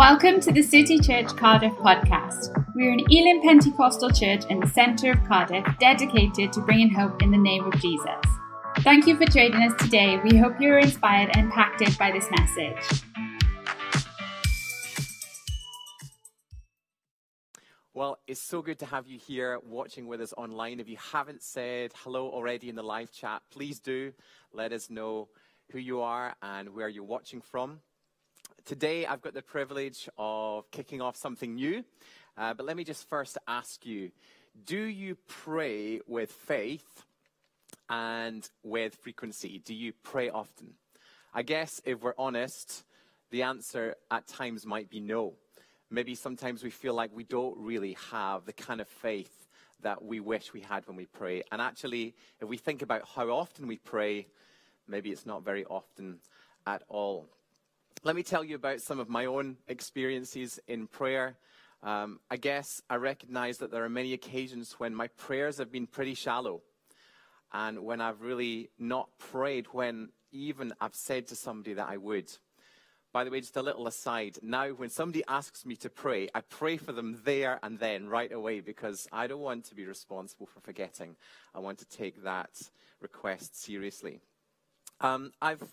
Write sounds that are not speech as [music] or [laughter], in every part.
Welcome to the City Church Cardiff podcast. We're an Elim Pentecostal church in the centre of Cardiff dedicated to bringing hope in the name of Jesus. Thank you for joining us today. We hope you are inspired and impacted by this message. Well, it's so good to have you here watching with us online. If you haven't said hello already in the live chat, please do let us know who you are and where you're watching from. Today, I've got the privilege of kicking off something new. Uh, but let me just first ask you do you pray with faith and with frequency? Do you pray often? I guess if we're honest, the answer at times might be no. Maybe sometimes we feel like we don't really have the kind of faith that we wish we had when we pray. And actually, if we think about how often we pray, maybe it's not very often at all. Let me tell you about some of my own experiences in prayer. Um, I guess I recognize that there are many occasions when my prayers have been pretty shallow and when I've really not prayed when even I've said to somebody that I would. By the way, just a little aside. Now, when somebody asks me to pray, I pray for them there and then, right away, because I don't want to be responsible for forgetting. I want to take that request seriously. Um, I've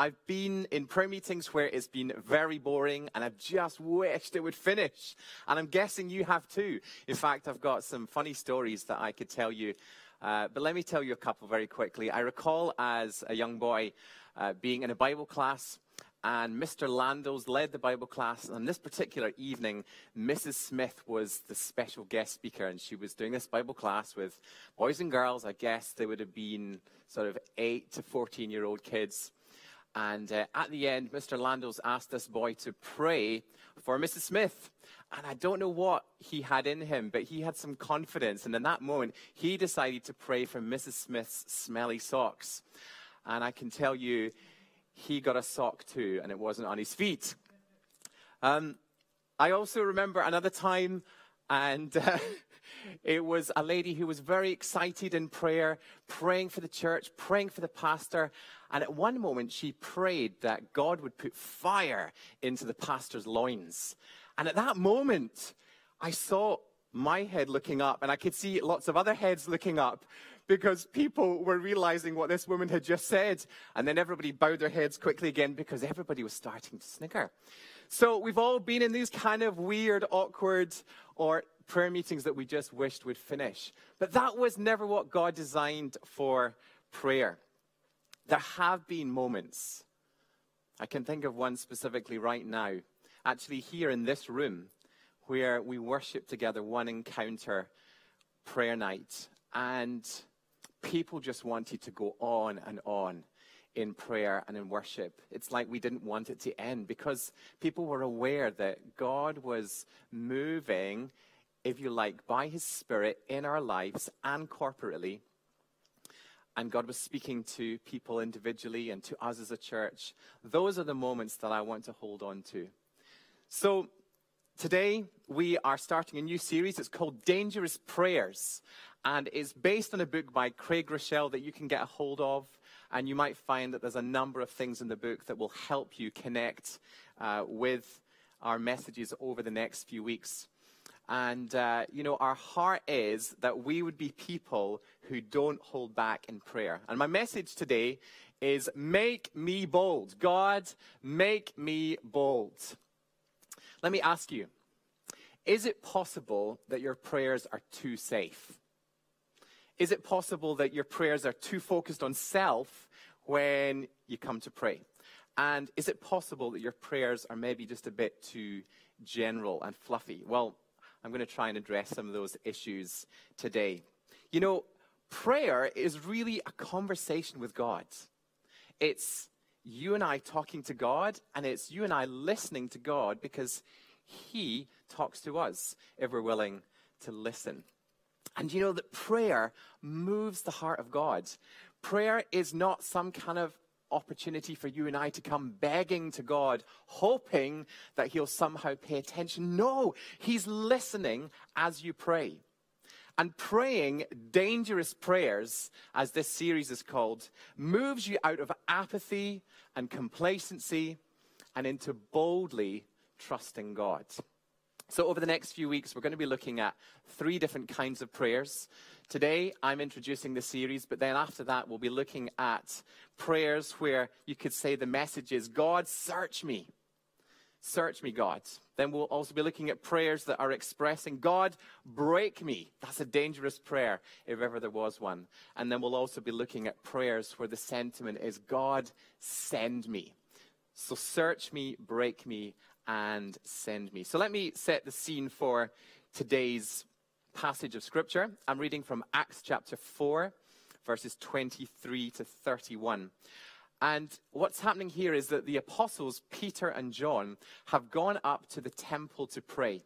I've been in prayer meetings where it's been very boring and I've just wished it would finish. And I'm guessing you have too. In fact, I've got some funny stories that I could tell you. Uh, but let me tell you a couple very quickly. I recall as a young boy uh, being in a Bible class and Mr. Landos led the Bible class. And on this particular evening, Mrs. Smith was the special guest speaker, and she was doing this Bible class with boys and girls. I guess they would have been sort of 8 to 14 year old kids. And uh, at the end, Mr. Landos asked this boy to pray for Mrs. Smith. And I don't know what he had in him, but he had some confidence. And in that moment, he decided to pray for Mrs. Smith's smelly socks. And I can tell you, he got a sock too, and it wasn't on his feet. Um, I also remember another time, and [laughs] uh, it was a lady who was very excited in prayer, praying for the church, praying for the pastor. And at one moment, she prayed that God would put fire into the pastor's loins. And at that moment, I saw my head looking up, and I could see lots of other heads looking up because people were realizing what this woman had just said. And then everybody bowed their heads quickly again because everybody was starting to snicker. So we've all been in these kind of weird, awkward, or prayer meetings that we just wished would finish. But that was never what God designed for prayer. There have been moments, I can think of one specifically right now, actually here in this room, where we worship together one encounter prayer night, and people just wanted to go on and on in prayer and in worship. It's like we didn't want it to end because people were aware that God was moving, if you like, by His Spirit in our lives and corporately and God was speaking to people individually and to us as a church. Those are the moments that I want to hold on to. So, today we are starting a new series. It's called Dangerous Prayers, and it's based on a book by Craig Groeschel that you can get a hold of. And you might find that there's a number of things in the book that will help you connect uh, with our messages over the next few weeks. And, uh, you know, our heart is that we would be people who don't hold back in prayer. And my message today is make me bold. God, make me bold. Let me ask you is it possible that your prayers are too safe? Is it possible that your prayers are too focused on self when you come to pray? And is it possible that your prayers are maybe just a bit too general and fluffy? Well, I'm going to try and address some of those issues today. You know, prayer is really a conversation with God. It's you and I talking to God, and it's you and I listening to God because He talks to us if we're willing to listen. And you know that prayer moves the heart of God. Prayer is not some kind of opportunity for you and I to come begging to God, hoping that He'll somehow pay attention. No, He's listening as you pray. And praying dangerous prayers, as this series is called, moves you out of apathy and complacency and into boldly trusting God. So, over the next few weeks, we're going to be looking at three different kinds of prayers. Today, I'm introducing the series, but then after that, we'll be looking at prayers where you could say the message is God, search me. Search me, God. Then we'll also be looking at prayers that are expressing, God, break me. That's a dangerous prayer, if ever there was one. And then we'll also be looking at prayers where the sentiment is, God, send me. So search me, break me, and send me. So let me set the scene for today's passage of Scripture. I'm reading from Acts chapter 4, verses 23 to 31. And what's happening here is that the apostles, Peter and John, have gone up to the temple to pray.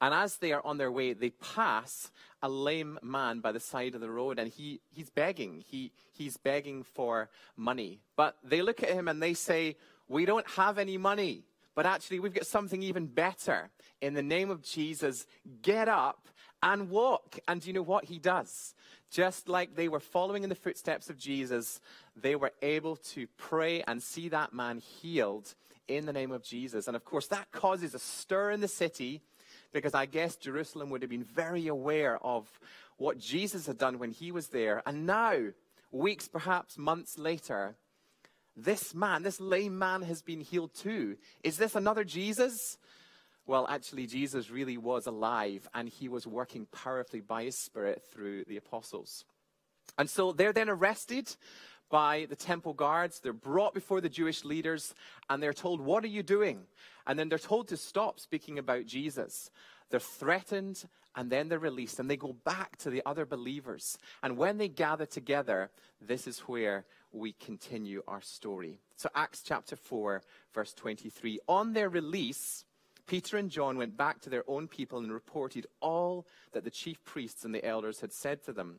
And as they are on their way, they pass a lame man by the side of the road, and he, he's begging. He, he's begging for money. But they look at him and they say, We don't have any money. But actually, we've got something even better. In the name of Jesus, get up and walk. And you know what he does? Just like they were following in the footsteps of Jesus, they were able to pray and see that man healed in the name of Jesus. And of course, that causes a stir in the city because I guess Jerusalem would have been very aware of what Jesus had done when he was there. And now, weeks, perhaps months later, this man, this lame man, has been healed too. Is this another Jesus? Well, actually, Jesus really was alive and he was working powerfully by his Spirit through the apostles. And so they're then arrested by the temple guards. They're brought before the Jewish leaders and they're told, What are you doing? And then they're told to stop speaking about Jesus. They're threatened and then they're released and they go back to the other believers. And when they gather together, this is where we continue our story. So, Acts chapter 4, verse 23. On their release, Peter and John went back to their own people and reported all that the chief priests and the elders had said to them.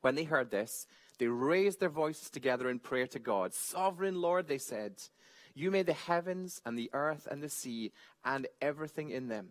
When they heard this, they raised their voices together in prayer to God. Sovereign Lord, they said, You made the heavens and the earth and the sea and everything in them.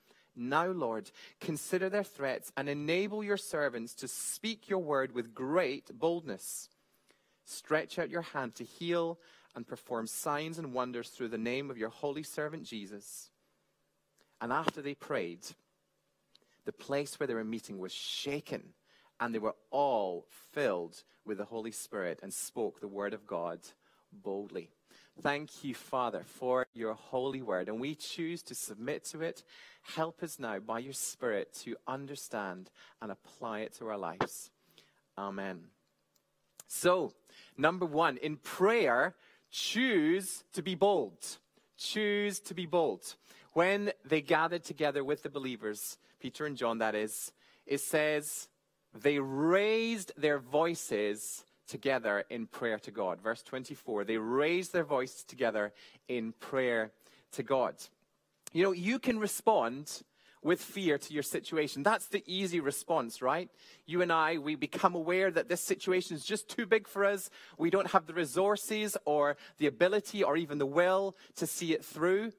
Now, Lord, consider their threats and enable your servants to speak your word with great boldness. Stretch out your hand to heal and perform signs and wonders through the name of your holy servant Jesus. And after they prayed, the place where they were meeting was shaken, and they were all filled with the Holy Spirit and spoke the word of God boldly. Thank you, Father, for your holy word, and we choose to submit to it. Help us now by your Spirit to understand and apply it to our lives. Amen. So, number one, in prayer, choose to be bold. Choose to be bold when they gathered together with the believers, Peter and John, that is, it says they raised their voices together in prayer to God. Verse 24, they raised their voices together in prayer to God. You know, you can respond with fear to your situation. That's the easy response, right? You and I, we become aware that this situation is just too big for us. We don't have the resources or the ability or even the will to see it through.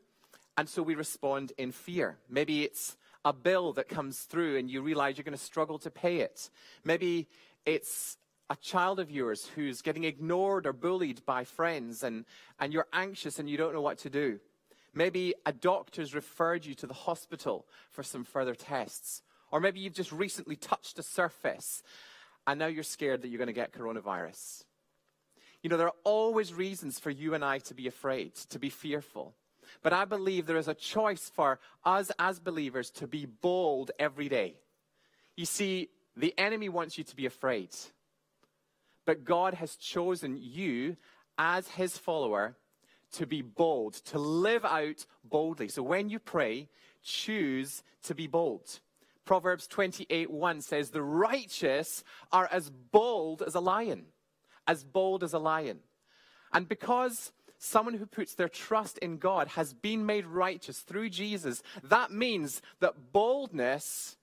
And so we respond in fear. Maybe it's a bill that comes through and you realize you're going to struggle to pay it. Maybe it's a child of yours who's getting ignored or bullied by friends and, and you're anxious and you don't know what to do. Maybe a doctor's referred you to the hospital for some further tests. Or maybe you've just recently touched a surface and now you're scared that you're going to get coronavirus. You know, there are always reasons for you and I to be afraid, to be fearful. But I believe there is a choice for us as believers to be bold every day. You see, the enemy wants you to be afraid. But God has chosen you as his follower to be bold, to live out boldly. So when you pray, choose to be bold. Proverbs 28 1 says, The righteous are as bold as a lion, as bold as a lion. And because someone who puts their trust in God has been made righteous through Jesus, that means that boldness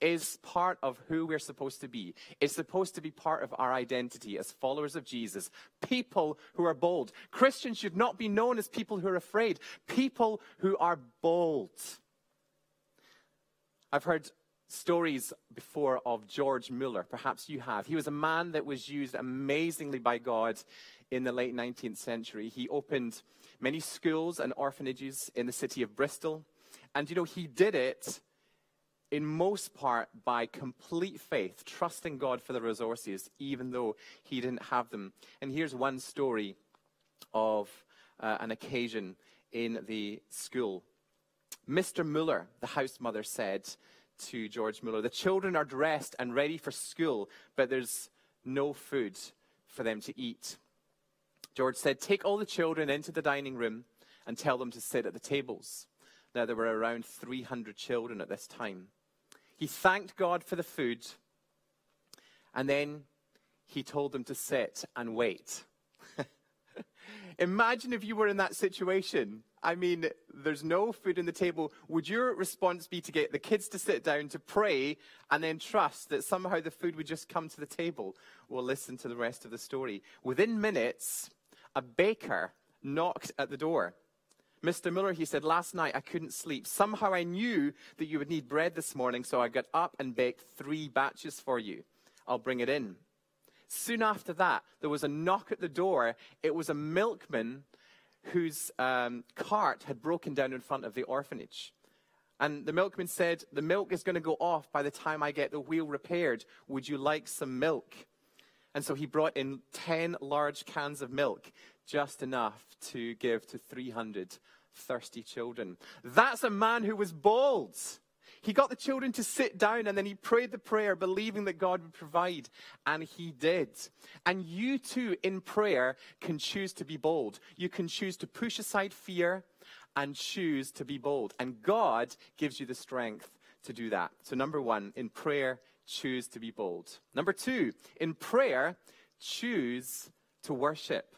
is part of who we're supposed to be. It's supposed to be part of our identity as followers of Jesus. People who are bold. Christians should not be known as people who are afraid, people who are bold. I've heard stories before of George Mueller. Perhaps you have. He was a man that was used amazingly by God in the late 19th century. He opened many schools and orphanages in the city of Bristol. And, you know, he did it in most part by complete faith, trusting God for the resources, even though he didn't have them. And here's one story of uh, an occasion in the school. Mr. Mueller, the house mother, said to George Mueller, The children are dressed and ready for school, but there's no food for them to eat. George said, Take all the children into the dining room and tell them to sit at the tables. Now, there were around 300 children at this time. He thanked God for the food, and then he told them to sit and wait. [laughs] Imagine if you were in that situation. I mean, there's no food on the table. Would your response be to get the kids to sit down to pray and then trust that somehow the food would just come to the table? We'll listen to the rest of the story. Within minutes, a baker knocked at the door. Mr. Miller, he said, last night I couldn't sleep. Somehow I knew that you would need bread this morning, so I got up and baked three batches for you. I'll bring it in. Soon after that, there was a knock at the door. It was a milkman whose um, cart had broken down in front of the orphanage. And the milkman said, The milk is going to go off by the time I get the wheel repaired. Would you like some milk? And so he brought in 10 large cans of milk, just enough to give to 300 thirsty children. That's a man who was bold. He got the children to sit down and then he prayed the prayer, believing that God would provide. And he did. And you too, in prayer, can choose to be bold. You can choose to push aside fear and choose to be bold. And God gives you the strength to do that. So, number one, in prayer, choose to be bold. Number two, in prayer, choose to worship.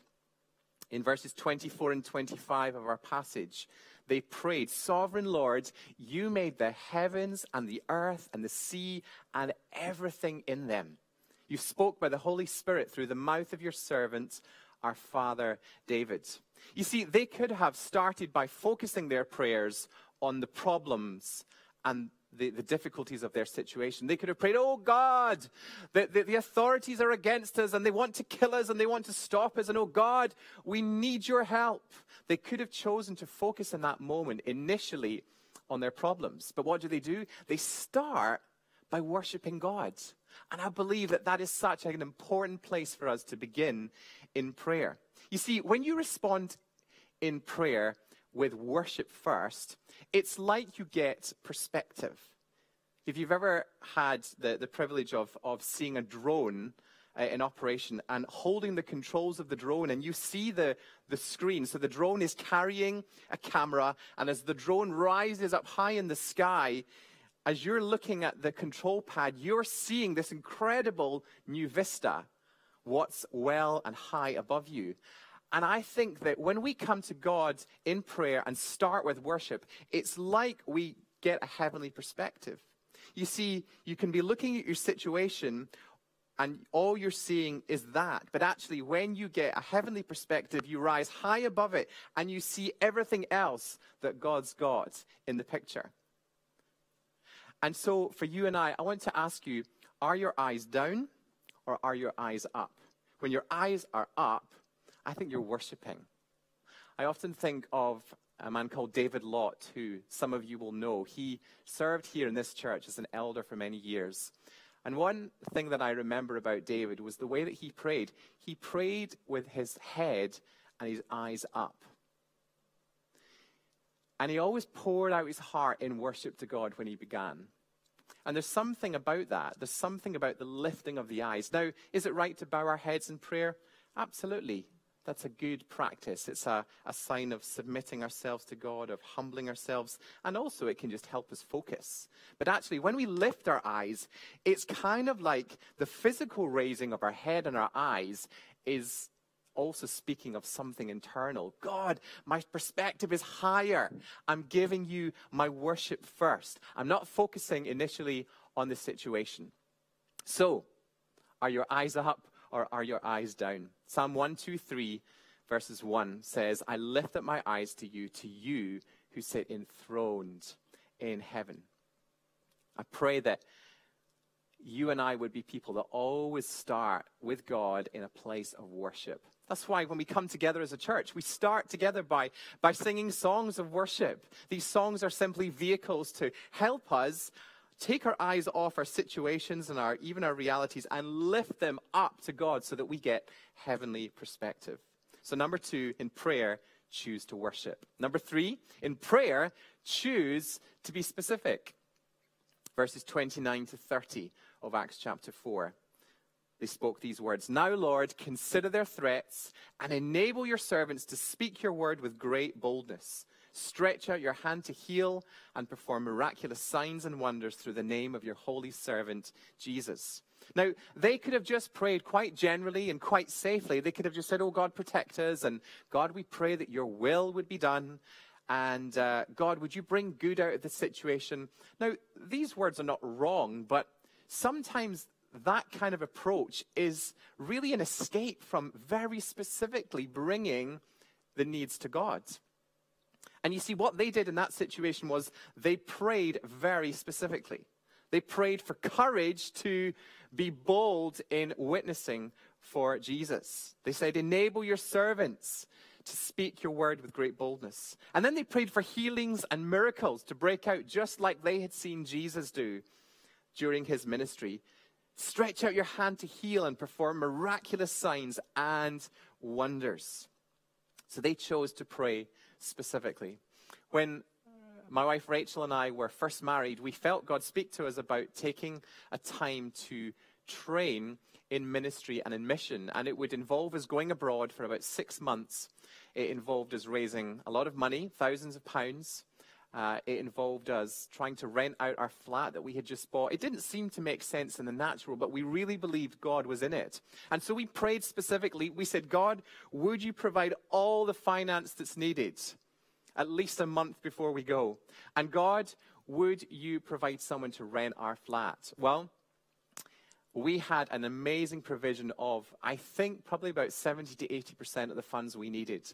In verses 24 and 25 of our passage, they prayed, Sovereign Lord, you made the heavens and the earth and the sea and everything in them. You spoke by the Holy Spirit through the mouth of your servant, our father David. You see, they could have started by focusing their prayers on the problems and the, the difficulties of their situation. They could have prayed, Oh God, the, the, the authorities are against us and they want to kill us and they want to stop us. And oh God, we need your help. They could have chosen to focus in that moment initially on their problems. But what do they do? They start by worshiping God. And I believe that that is such an important place for us to begin in prayer. You see, when you respond in prayer with worship first, it's like you get perspective. If you've ever had the, the privilege of, of seeing a drone uh, in operation and holding the controls of the drone, and you see the, the screen. So the drone is carrying a camera, and as the drone rises up high in the sky, as you're looking at the control pad, you're seeing this incredible new vista, what's well and high above you. And I think that when we come to God in prayer and start with worship, it's like we get a heavenly perspective. You see, you can be looking at your situation and all you're seeing is that. But actually, when you get a heavenly perspective, you rise high above it and you see everything else that God's got in the picture. And so, for you and I, I want to ask you are your eyes down or are your eyes up? When your eyes are up, I think you're worshiping. I often think of a man called David Lott, who some of you will know. He served here in this church as an elder for many years. And one thing that I remember about David was the way that he prayed. He prayed with his head and his eyes up. And he always poured out his heart in worship to God when he began. And there's something about that. There's something about the lifting of the eyes. Now, is it right to bow our heads in prayer? Absolutely. That's a good practice. It's a, a sign of submitting ourselves to God, of humbling ourselves, and also it can just help us focus. But actually, when we lift our eyes, it's kind of like the physical raising of our head and our eyes is also speaking of something internal. God, my perspective is higher. I'm giving you my worship first. I'm not focusing initially on the situation. So, are your eyes up or are your eyes down? Psalm 123, verses 1 says, I lift up my eyes to you, to you who sit enthroned in heaven. I pray that you and I would be people that always start with God in a place of worship. That's why when we come together as a church, we start together by, by singing songs of worship. These songs are simply vehicles to help us take our eyes off our situations and our, even our realities and lift them up to God so that we get heavenly perspective. So, number two, in prayer, choose to worship. Number three, in prayer, choose to be specific. Verses 29 to 30 of Acts chapter 4. They spoke these words Now, Lord, consider their threats and enable your servants to speak your word with great boldness. Stretch out your hand to heal and perform miraculous signs and wonders through the name of your holy servant, Jesus. Now, they could have just prayed quite generally and quite safely. They could have just said, Oh, God, protect us. And God, we pray that your will would be done. And uh, God, would you bring good out of the situation? Now, these words are not wrong, but sometimes that kind of approach is really an escape from very specifically bringing the needs to God. And you see, what they did in that situation was they prayed very specifically. They prayed for courage to be bold in witnessing for Jesus. They said, Enable your servants to speak your word with great boldness. And then they prayed for healings and miracles to break out just like they had seen Jesus do during his ministry. Stretch out your hand to heal and perform miraculous signs and wonders. So they chose to pray specifically. When my wife Rachel and I were first married, we felt God speak to us about taking a time to train in ministry and in mission. And it would involve us going abroad for about six months. It involved us raising a lot of money, thousands of pounds. Uh, it involved us trying to rent out our flat that we had just bought. It didn't seem to make sense in the natural, but we really believed God was in it. And so we prayed specifically. We said, God, would you provide all the finance that's needed? At least a month before we go. And God, would you provide someone to rent our flat? Well, we had an amazing provision of, I think, probably about 70 to 80% of the funds we needed.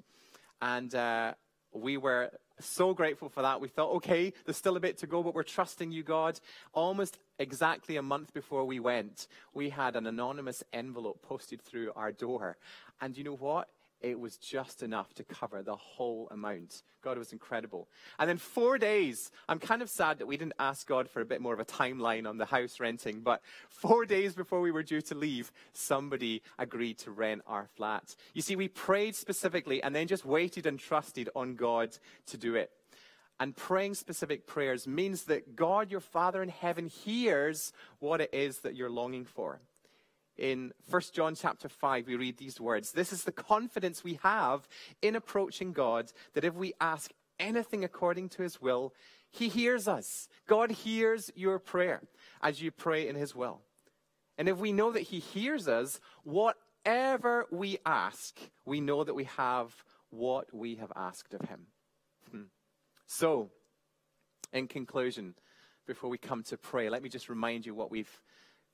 And uh, we were so grateful for that. We thought, okay, there's still a bit to go, but we're trusting you, God. Almost exactly a month before we went, we had an anonymous envelope posted through our door. And you know what? It was just enough to cover the whole amount. God was incredible. And then four days, I'm kind of sad that we didn't ask God for a bit more of a timeline on the house renting, but four days before we were due to leave, somebody agreed to rent our flat. You see, we prayed specifically and then just waited and trusted on God to do it. And praying specific prayers means that God, your Father in heaven, hears what it is that you're longing for in 1 John chapter 5, we read these words This is the confidence we have in approaching God that if we ask anything according to his will, he hears us. God hears your prayer as you pray in his will. And if we know that he hears us, whatever we ask, we know that we have what we have asked of him. Hmm. So, in conclusion, before we come to pray, let me just remind you what we've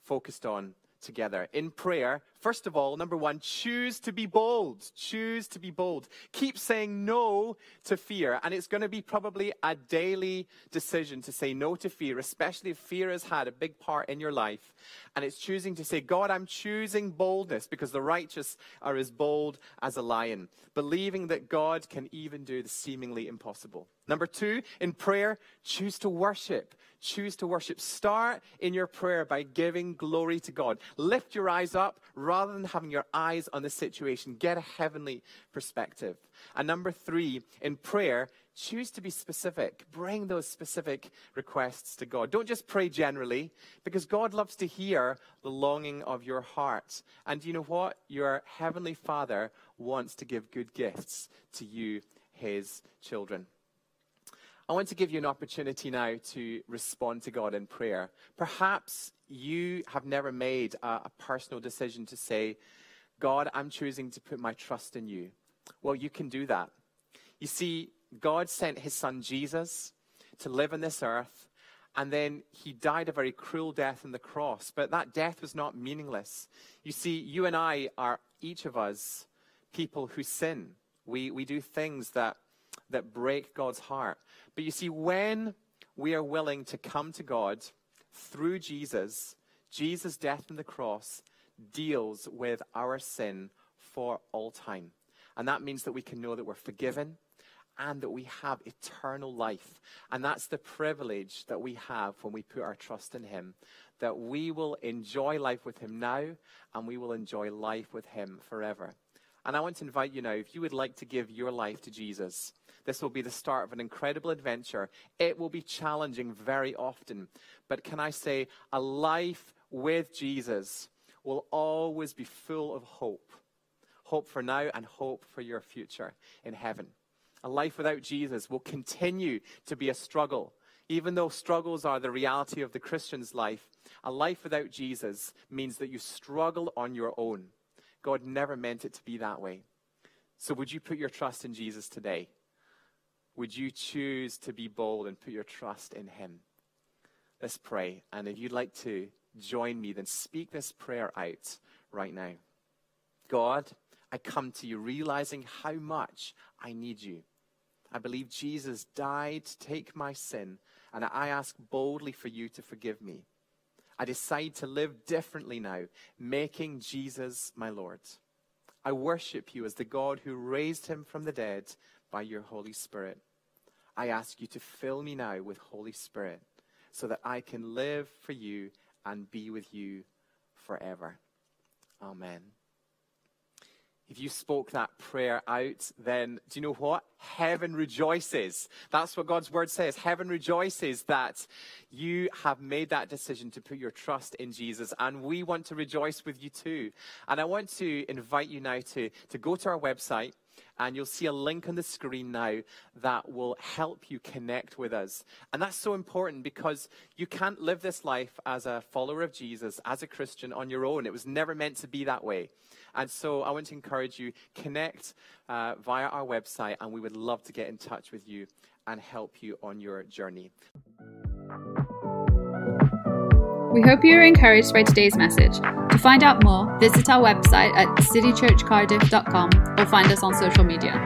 focused on together in prayer. First of all, number one, choose to be bold. Choose to be bold. Keep saying no to fear. And it's going to be probably a daily decision to say no to fear, especially if fear has had a big part in your life. And it's choosing to say, God, I'm choosing boldness because the righteous are as bold as a lion, believing that God can even do the seemingly impossible. Number two, in prayer, choose to worship. Choose to worship. Start in your prayer by giving glory to God. Lift your eyes up rather than having your eyes on the situation. Get a heavenly perspective. And number three, in prayer, choose to be specific. Bring those specific requests to God. Don't just pray generally, because God loves to hear the longing of your heart. And you know what? Your heavenly Father wants to give good gifts to you, his children. I want to give you an opportunity now to respond to God in prayer. Perhaps you have never made a, a personal decision to say, God, I'm choosing to put my trust in you. Well, you can do that. You see, God sent his son Jesus to live on this earth, and then he died a very cruel death on the cross. But that death was not meaningless. You see, you and I are, each of us, people who sin. We, we do things that, that break God's heart. But you see, when we are willing to come to God through Jesus, Jesus' death on the cross deals with our sin for all time. And that means that we can know that we're forgiven and that we have eternal life. And that's the privilege that we have when we put our trust in Him, that we will enjoy life with Him now and we will enjoy life with Him forever. And I want to invite you now, if you would like to give your life to Jesus, this will be the start of an incredible adventure. It will be challenging very often. But can I say, a life with Jesus will always be full of hope. Hope for now and hope for your future in heaven. A life without Jesus will continue to be a struggle. Even though struggles are the reality of the Christian's life, a life without Jesus means that you struggle on your own. God never meant it to be that way. So, would you put your trust in Jesus today? Would you choose to be bold and put your trust in Him? Let's pray. And if you'd like to join me, then speak this prayer out right now. God, I come to you realizing how much I need you. I believe Jesus died to take my sin, and I ask boldly for you to forgive me. I decide to live differently now, making Jesus my Lord. I worship you as the God who raised him from the dead by your Holy Spirit. I ask you to fill me now with Holy Spirit so that I can live for you and be with you forever. Amen. If you spoke that prayer out, then do you know what? Heaven rejoices. That's what God's word says. Heaven rejoices that you have made that decision to put your trust in Jesus. And we want to rejoice with you too. And I want to invite you now to, to go to our website and you'll see a link on the screen now that will help you connect with us. And that's so important because you can't live this life as a follower of Jesus, as a Christian on your own. It was never meant to be that way. And so I want to encourage you, connect uh, via our website, and we would love to get in touch with you and help you on your journey. We hope you are encouraged by today's message. To find out more, visit our website at citychurchcardiff.com or find us on social media.